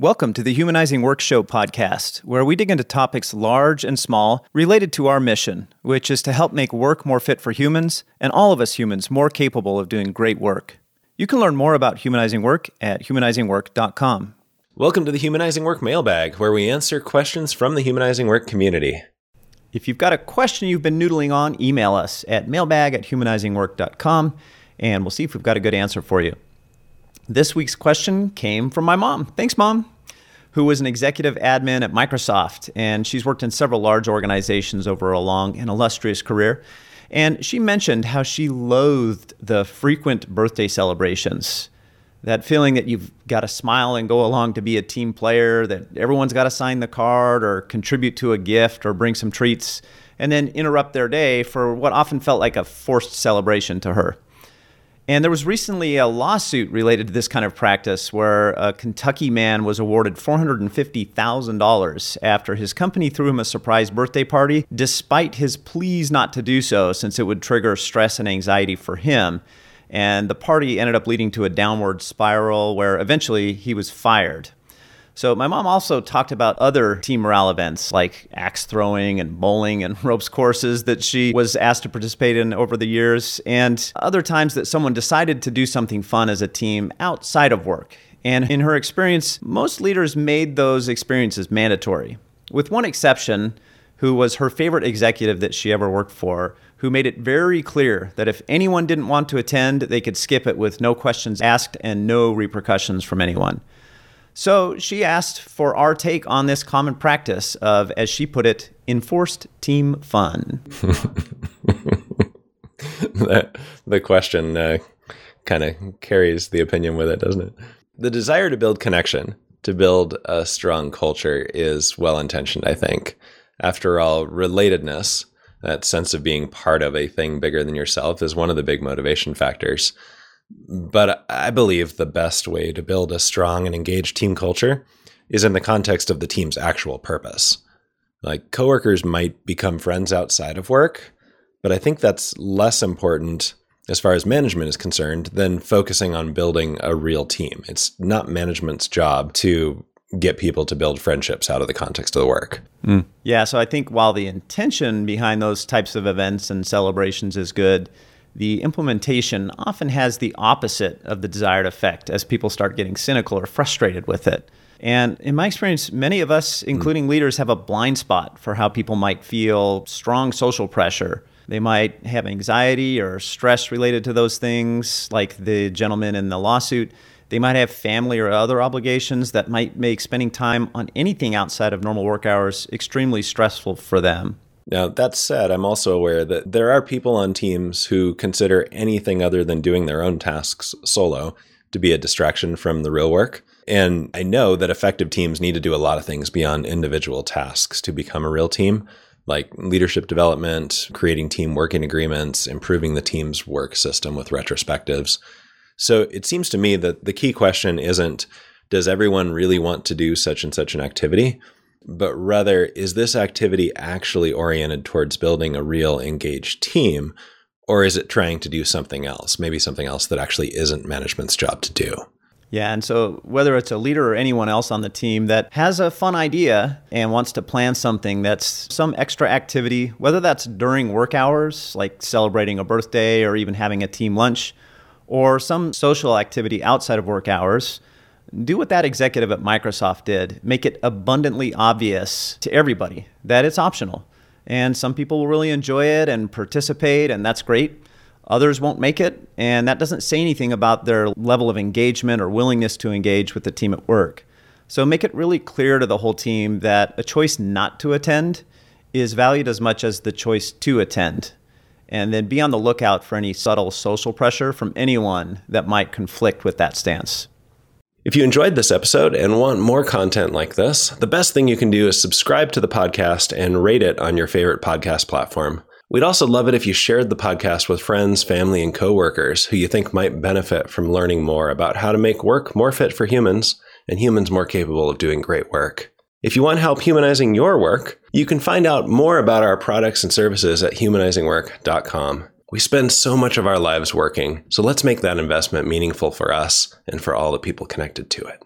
Welcome to the Humanizing Work Show podcast, where we dig into topics large and small related to our mission, which is to help make work more fit for humans and all of us humans more capable of doing great work. You can learn more about humanizing work at humanizingwork.com. Welcome to the Humanizing Work mailbag, where we answer questions from the Humanizing Work community. If you've got a question you've been noodling on, email us at mailbag at humanizingwork.com and we'll see if we've got a good answer for you. This week's question came from my mom. Thanks, Mom. Who was an executive admin at Microsoft, and she's worked in several large organizations over a long and illustrious career. And she mentioned how she loathed the frequent birthday celebrations. That feeling that you've got to smile and go along to be a team player, that everyone's got to sign the card or contribute to a gift or bring some treats, and then interrupt their day for what often felt like a forced celebration to her. And there was recently a lawsuit related to this kind of practice where a Kentucky man was awarded $450,000 after his company threw him a surprise birthday party, despite his pleas not to do so, since it would trigger stress and anxiety for him. And the party ended up leading to a downward spiral where eventually he was fired. So my mom also talked about other team morale events like axe throwing and bowling and ropes courses that she was asked to participate in over the years, and other times that someone decided to do something fun as a team outside of work. And in her experience, most leaders made those experiences mandatory, with one exception, who was her favorite executive that she ever worked for, who made it very clear that if anyone didn't want to attend, they could skip it with no questions asked and no repercussions from anyone. So she asked for our take on this common practice of, as she put it, enforced team fun. that, the question uh, kind of carries the opinion with it, doesn't it? The desire to build connection, to build a strong culture, is well intentioned, I think. After all, relatedness, that sense of being part of a thing bigger than yourself, is one of the big motivation factors. But I believe the best way to build a strong and engaged team culture is in the context of the team's actual purpose. Like coworkers might become friends outside of work, but I think that's less important as far as management is concerned than focusing on building a real team. It's not management's job to get people to build friendships out of the context of the work. Mm. Yeah, so I think while the intention behind those types of events and celebrations is good, the implementation often has the opposite of the desired effect as people start getting cynical or frustrated with it. And in my experience, many of us, including mm. leaders, have a blind spot for how people might feel strong social pressure. They might have anxiety or stress related to those things, like the gentleman in the lawsuit. They might have family or other obligations that might make spending time on anything outside of normal work hours extremely stressful for them. Now, that said, I'm also aware that there are people on teams who consider anything other than doing their own tasks solo to be a distraction from the real work. And I know that effective teams need to do a lot of things beyond individual tasks to become a real team, like leadership development, creating team working agreements, improving the team's work system with retrospectives. So it seems to me that the key question isn't does everyone really want to do such and such an activity? But rather, is this activity actually oriented towards building a real engaged team? Or is it trying to do something else, maybe something else that actually isn't management's job to do? Yeah, and so whether it's a leader or anyone else on the team that has a fun idea and wants to plan something that's some extra activity, whether that's during work hours, like celebrating a birthday or even having a team lunch, or some social activity outside of work hours, do what that executive at Microsoft did. Make it abundantly obvious to everybody that it's optional. And some people will really enjoy it and participate, and that's great. Others won't make it, and that doesn't say anything about their level of engagement or willingness to engage with the team at work. So make it really clear to the whole team that a choice not to attend is valued as much as the choice to attend. And then be on the lookout for any subtle social pressure from anyone that might conflict with that stance. If you enjoyed this episode and want more content like this, the best thing you can do is subscribe to the podcast and rate it on your favorite podcast platform. We'd also love it if you shared the podcast with friends, family, and coworkers who you think might benefit from learning more about how to make work more fit for humans and humans more capable of doing great work. If you want help humanizing your work, you can find out more about our products and services at humanizingwork.com. We spend so much of our lives working, so let's make that investment meaningful for us and for all the people connected to it.